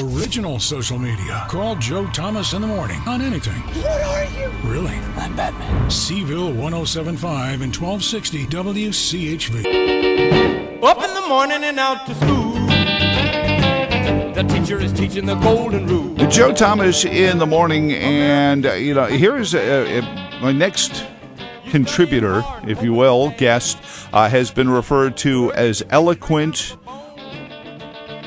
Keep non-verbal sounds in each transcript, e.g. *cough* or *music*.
original social media. Call Joe Thomas in the morning on anything. What are you? Really? I'm Batman. C-ville 1075 and 1260 WCHV. Up in the morning and out to school. The teacher is teaching the golden rule. Joe Thomas in the morning, and uh, you know, here's uh, uh, my next contributor, if you will, guest, uh, has been referred to as eloquent,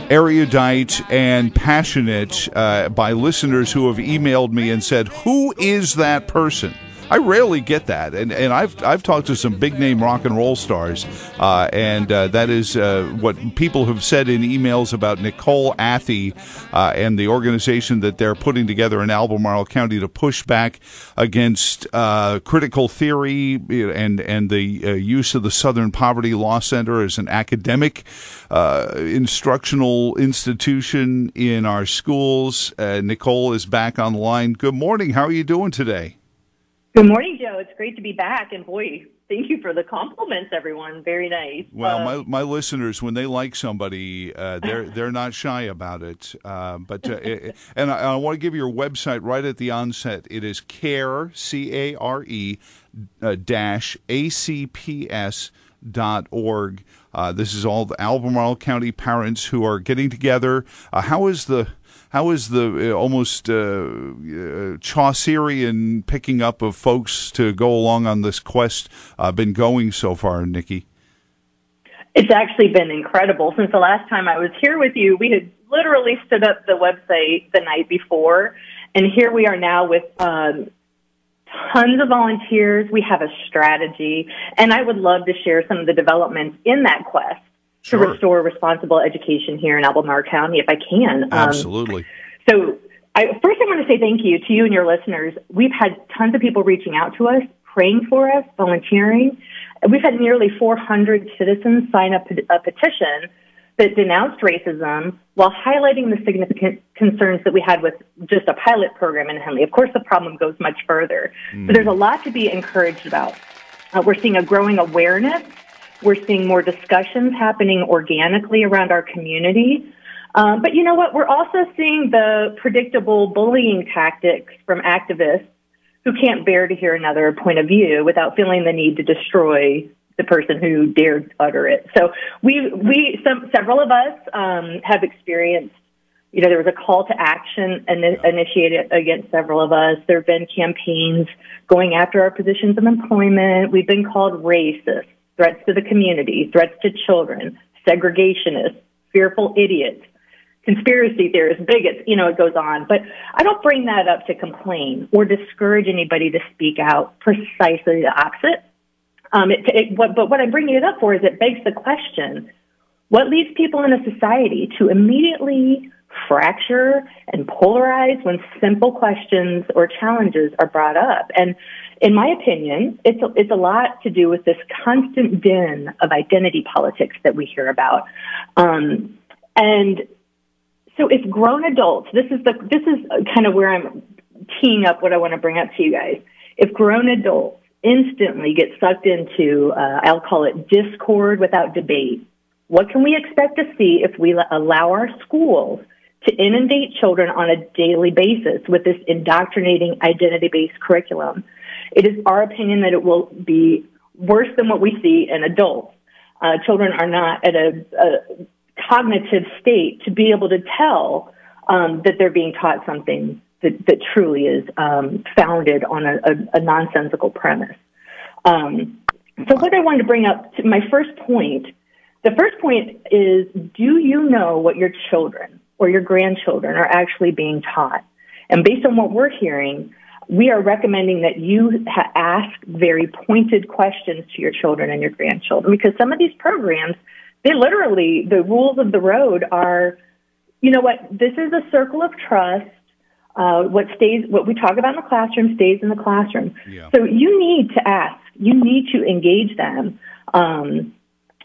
erudite, and passionate uh, by listeners who have emailed me and said, "Who is that person?" I rarely get that, and and I've I've talked to some big name rock and roll stars, uh, and uh, that is uh, what people have said in emails about Nicole Athey uh, and the organization that they're putting together in Albemarle County to push back against uh, critical theory and and the uh, use of the Southern Poverty Law Center as an academic instructional institution in our schools. Nicole is back on the line. Good morning. How are you doing today? Good morning, Joe. It's great to be back. And boy, thank you for the compliments, everyone. Very nice. Well, my, my listeners, when they like somebody, uh, they're *laughs* they're not shy about it. Uh, but uh, and I, I, want to give your website right at the onset. It is care c a r e uh, dash a c p s dot org. Uh, this is all the Albemarle County parents who are getting together. Uh, how is the how is the uh, almost uh, uh, Chaucerian picking up of folks to go along on this quest been going so far, Nikki? It's actually been incredible. Since the last time I was here with you, we had literally stood up the website the night before, and here we are now with um, tons of volunteers. We have a strategy, and I would love to share some of the developments in that quest sure. to restore responsible education here in Albemarle County if I can. Um, Absolutely. Um, so, I, first, I want to say thank you to you and your listeners. We've had tons of people reaching out to us, praying for us, volunteering. We've had nearly 400 citizens sign up a petition that denounced racism while highlighting the significant concerns that we had with just a pilot program in Henley. Of course, the problem goes much further. Mm. there's a lot to be encouraged about. Uh, we're seeing a growing awareness we're seeing more discussions happening organically around our community. Um, but you know what? We're also seeing the predictable bullying tactics from activists who can't bear to hear another point of view without feeling the need to destroy the person who dared utter it. So we, we, some, several of us um, have experienced. You know, there was a call to action in, initiated against several of us. There have been campaigns going after our positions of employment. We've been called racist threats to the community, threats to children, segregationists, fearful idiots, conspiracy theorists, bigots, you know, it goes on. But I don't bring that up to complain or discourage anybody to speak out. Precisely the opposite. Um, it, it, what, but what I'm bringing it up for is it begs the question, what leads people in a society to immediately fracture and polarize when simple questions or challenges are brought up? And in my opinion, it's a, it's a lot to do with this constant din of identity politics that we hear about. Um, and so if grown adults, this is the, this is kind of where I'm teeing up what I want to bring up to you guys. If grown adults instantly get sucked into, uh, I'll call it discord without debate, what can we expect to see if we allow our schools to inundate children on a daily basis with this indoctrinating identity based curriculum? It is our opinion that it will be worse than what we see in adults. Uh, children are not at a, a, cognitive state to be able to tell um, that they're being taught something that, that truly is um, founded on a, a, a nonsensical premise. Um, so, what I wanted to bring up, to my first point, the first point is do you know what your children or your grandchildren are actually being taught? And based on what we're hearing, we are recommending that you ha- ask very pointed questions to your children and your grandchildren because some of these programs, they literally, the rules of the road are, you know what, this is a circle of trust. Uh, what stays, what we talk about in the classroom stays in the classroom. Yeah. So you need to ask, you need to engage them, um,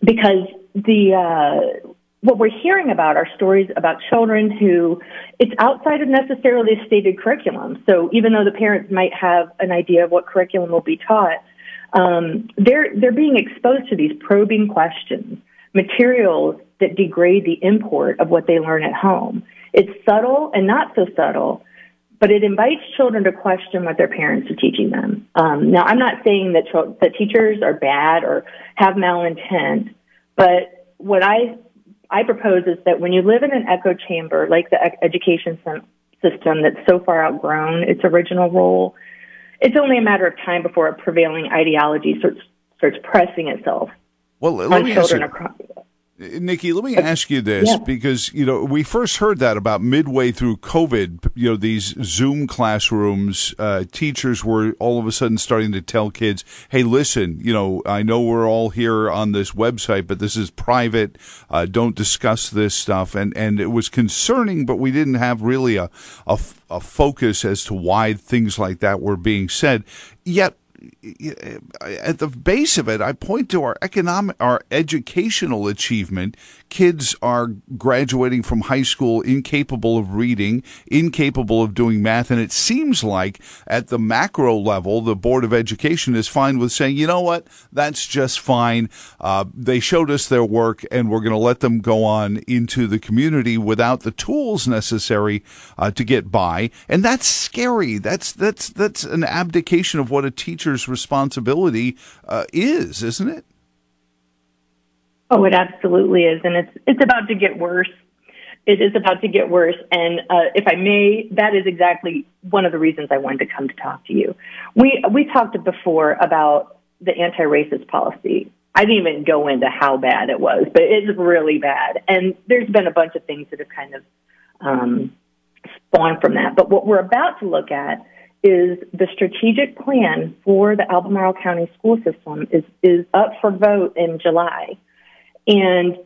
because the, uh, what we're hearing about are stories about children who it's outside of necessarily a stated curriculum. So even though the parents might have an idea of what curriculum will be taught, um, they're they're being exposed to these probing questions, materials that degrade the import of what they learn at home. It's subtle and not so subtle, but it invites children to question what their parents are teaching them. Um, now, I'm not saying that, that teachers are bad or have malintent, but what I I propose is that when you live in an echo chamber like the education system that's so far outgrown its original role, it's only a matter of time before a prevailing ideology starts starts pressing itself well, let on me children ask you, across. Nikki, let me ask you this Yeah. because you know we first heard that about midway through COVID. You know these Zoom classrooms, uh, teachers were all of a sudden starting to tell kids, "Hey, listen, you know I know we're all here on this website, but this is private. Uh, don't discuss this stuff." And and it was concerning, but we didn't have really a a, f- a focus as to why things like that were being said. Yet at the base of it, I point to our economic, our educational achievement. Kids are graduating from high school incapable of reading, incapable of doing math, and it seems like at the macro level, the Board of Education is fine with saying, you know what, that's just fine. Uh, they showed us their work, and we're going to let them go on into the community without the tools necessary uh, to get by, and that's scary. That's that's that's an abdication of what a teacher's responsibility uh, is, isn't it? Oh, it absolutely is, and it's it's about to get worse. It is about to get worse, and uh, if I may, that is exactly one of the reasons I wanted to come to talk to you. We we talked before about the anti-racist policy. I didn't even go into how bad it was, but it's really bad, and there's been a bunch of things that have kind of um, spawned from that. But what we're about to look at is the strategic plan for the Albemarle County school system is is up for vote in July. And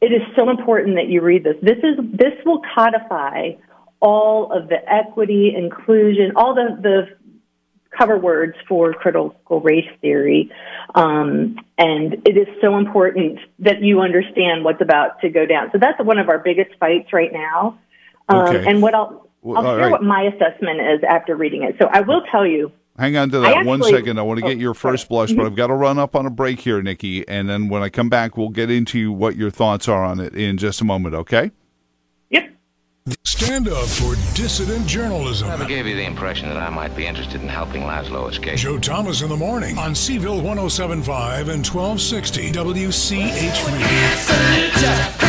it is so important that you read this. This is this will codify all of the equity, inclusion, all the, the cover words for critical race theory. Um, and it is so important that you understand what's about to go down. So that's one of our biggest fights right now. Um, Okay. And what I'll, Well, I'll share right. what my assessment is after reading it. So I will tell you, Hang on to that one actually- second. I want to oh, get oh, your first blush, but I've got to run up on a break here, Nikki. And then when I come back, we'll get into what your thoughts are on it in just a moment, okay? yep, Stand up for dissident journalism. Never gave you the impression that I might be interested in helping Laszlo escape. Joe Thomas in the morning on C-ville 1075 and 1260 WCHV.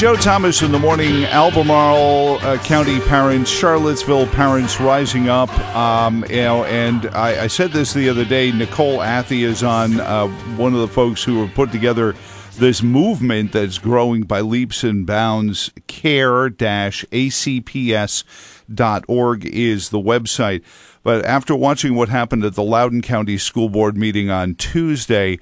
Joe Thomas in the morning, Albemarle uh, County parents, Charlottesville parents rising up. Um, you know, and I, I said this the other day. Nicole Athey is on uh, one of the folks who have put together this movement that's growing by leaps and bounds. Care-acps.org is the website. But after watching what happened at the Loudoun County School Board meeting on Tuesday,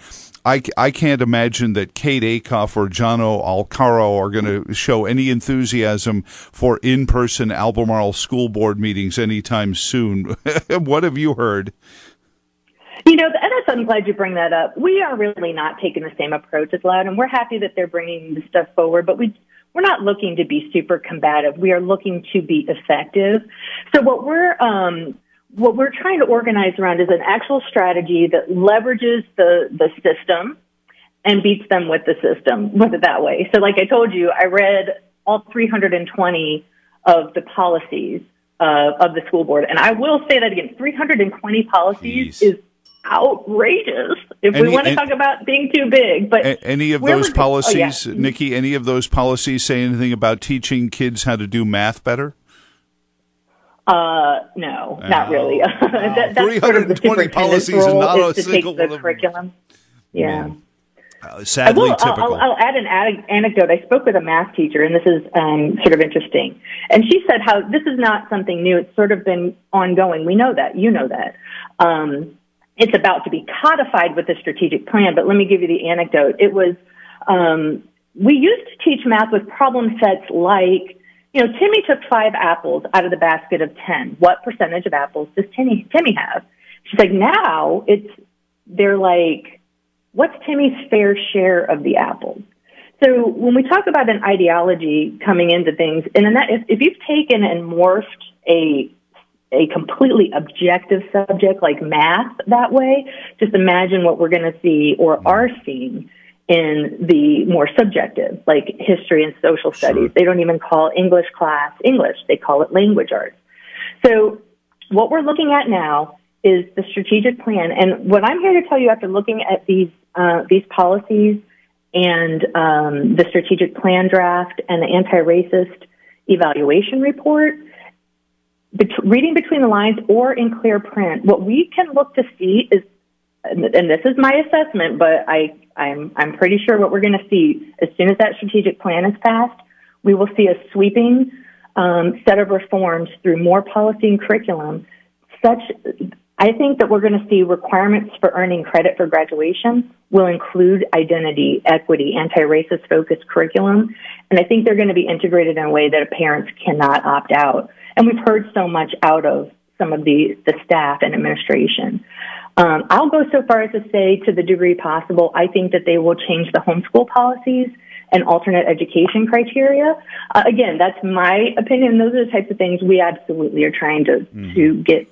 I, I can't imagine that Kate Acuff or Jonno Alcaro are going to show any enthusiasm for in person Albemarle school board meetings anytime soon. *laughs* what have you heard? You know, and I'm glad you bring that up. We are really not taking the same approach as Loud, and we're happy that they're bringing this stuff forward, but we, we're not looking to be super combative. We are looking to be effective. So what we're, um, what we're trying to organize around is an actual strategy that leverages the, the system and beats them with the system, with it that way. So like I told you, I read all 320 of the policies uh, of the school board. And I will say that again, 320 policies Jeez. is outrageous if Any- we want to talk about being too big. But A- any of those we're oh, yeah. policies, Nikki, any of those policies say anything about teaching kids how to do math better? Uh, no, not really. *laughs* that, that's sort of 320 policies and not a is to take single the one of curriculum. Yeah. Uh, sadly will, I'll, typical. I'll, I'll add an ane- anecdote. I spoke with a math teacher, and this is um, sort of interesting. And she said how this is not something new. It's sort of been ongoing. We know that. You know that. Um, it's about to be codified with the strategic plan. But let me give you the anecdote. It was um, we used to teach math with problem sets like, you know, Timmy took five apples out of the basket of ten. What percentage of apples does Timmy Timmy have? She's like, now it's they're like, what's Timmy's fair share of the apples? So when we talk about an ideology coming into things, and in that, if, if you've taken and morphed a a completely objective subject like math that way, just imagine what we're going to see or are seeing in the more subjective, like history and social studies. Sure. They don't even call English class English, they call it language arts. So, what we're looking at now is the strategic plan. And what I'm here to tell you after looking at these, uh, these policies and um, the strategic plan draft and the anti racist evaluation report, bet- reading between the lines or in clear print, what we can look to see is, and this is my assessment, but I, I'm, I'm pretty sure what we're going to see as soon as that strategic plan is passed, we will see a sweeping um, set of reforms through more policy and curriculum. Such, I think that we're going to see requirements for earning credit for graduation will include identity, equity, anti-racist focused curriculum, and I think they're going to be integrated in a way that parents cannot opt out. And we've heard so much out of some of the, the staff and administration. Um, I'll go so far as to say, to the degree possible, I think that they will change the homeschool policies and alternate education criteria. Uh, again, that's my opinion. Those are the types of things we absolutely are trying to mm. to get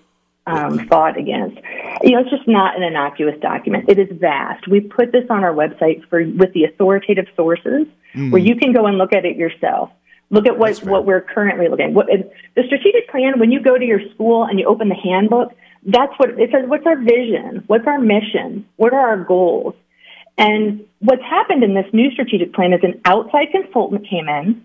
um, fought against. You know, it's just not an innocuous document. It is vast. We put this on our website for with the authoritative sources mm. where you can go and look at it yourself. Look at what what we're currently looking. What the strategic plan? When you go to your school and you open the handbook, that's what it says. What's our vision? What's our mission? What are our goals? And what's happened in this new strategic plan is an outside consultant came in.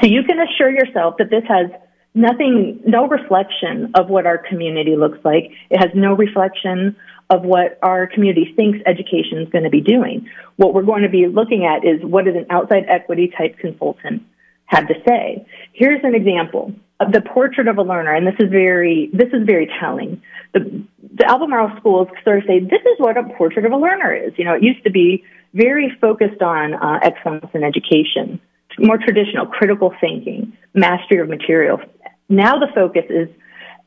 So you can assure yourself that this has nothing, no reflection of what our community looks like. It has no reflection of what our community thinks education is going to be doing. What we're going to be looking at is what does an outside equity type consultant have to say. Here's an example the portrait of a learner, and this is very, this is very telling. The, the Albemarle schools sort of say, this is what a portrait of a learner is. You know, it used to be very focused on uh, excellence in education, more traditional, critical thinking, mastery of material, now the focus is,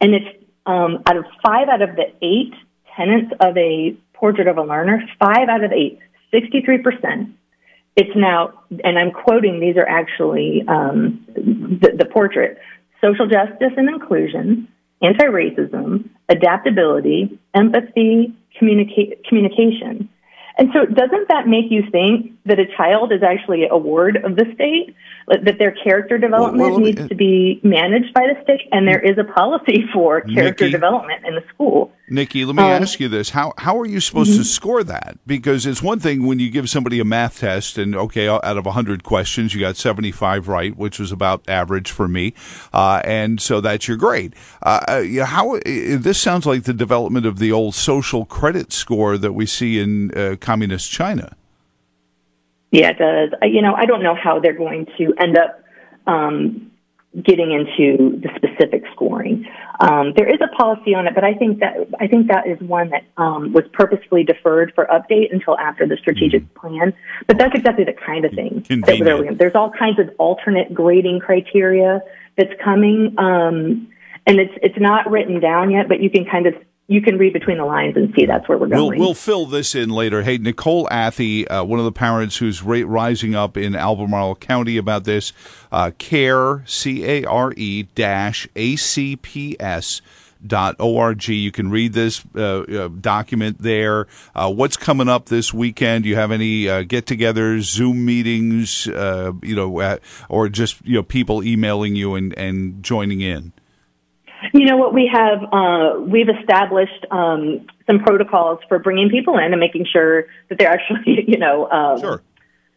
and it's um, out of five out of the eight tenants of a portrait of a learner, five out of eight, 63%. It's now, and I'm quoting, these are actually um, the, the portrait social justice and inclusion, anti racism, adaptability, empathy, communica- communication. And so, doesn't that make you think that a child is actually a ward of the state? That their character development well, well, needs uh, to be managed by the state, and there is a policy for character Nikki, development in the school. Nikki, let me um, ask you this: how how are you supposed mm-hmm. to score that? Because it's one thing when you give somebody a math test, and okay, out of hundred questions, you got seventy five right, which was about average for me, uh, and so that's your grade. Uh, uh how this sounds like the development of the old social credit score that we see in uh, communist China. Yeah, it does. You know, I don't know how they're going to end up um, getting into the specific scoring. Um, there is a policy on it, but I think that I think that is one that um, was purposefully deferred for update until after the strategic mm. plan. But that's exactly the kind of thing that There's all kinds of alternate grading criteria that's coming, um, and it's it's not written down yet, but you can kind of you can read between the lines and see that's where we're going. We'll, we'll fill this in later. Hey, Nicole Athey, uh, one of the parents who's ra- rising up in Albemarle County about this, uh, care, C A R E dash A C P S dot org. You can read this uh, uh, document there. Uh, what's coming up this weekend? Do you have any uh, get-togethers, Zoom meetings, uh, you know, or just you know people emailing you and, and joining in? You know what we have? Uh, we've established um, some protocols for bringing people in and making sure that they're actually, *laughs* you know, um, sure.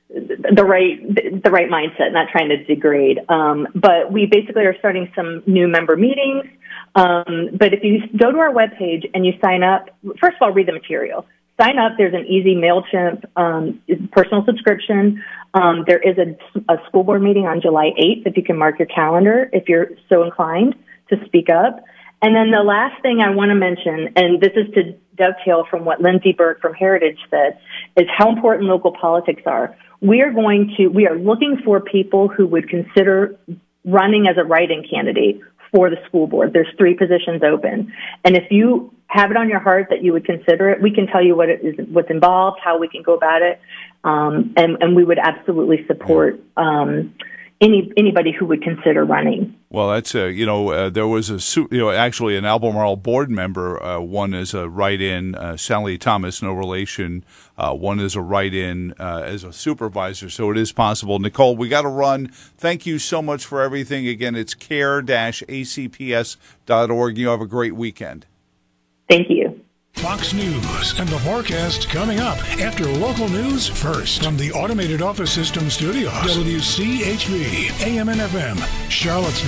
the right the right mindset, not trying to degrade. Um, but we basically are starting some new member meetings. Um, but if you go to our webpage and you sign up, first of all, read the material. Sign up. There's an easy Mailchimp um, personal subscription. Um, there is a, a school board meeting on July 8th. If you can mark your calendar, if you're so inclined to speak up. And then the last thing I want to mention, and this is to dovetail from what Lindsey Burke from Heritage said, is how important local politics are. We are going to, we are looking for people who would consider running as a write-in candidate for the school board. There's three positions open. And if you have it on your heart that you would consider it, we can tell you what it is, what's involved, how we can go about it. Um, and, and we would absolutely support, um, any anybody who would consider running. Well, that's a you know uh, there was a you know actually an Albemarle board member. Uh, one is a write-in, uh, Sally Thomas, no relation. Uh, one is a write-in uh, as a supervisor, so it is possible. Nicole, we got to run. Thank you so much for everything. Again, it's care-acps.org. You have a great weekend. Thank you. Fox News and the forecast coming up after local news first from the Automated Office System Studios. WCHV, AM and FM, Charlottesville.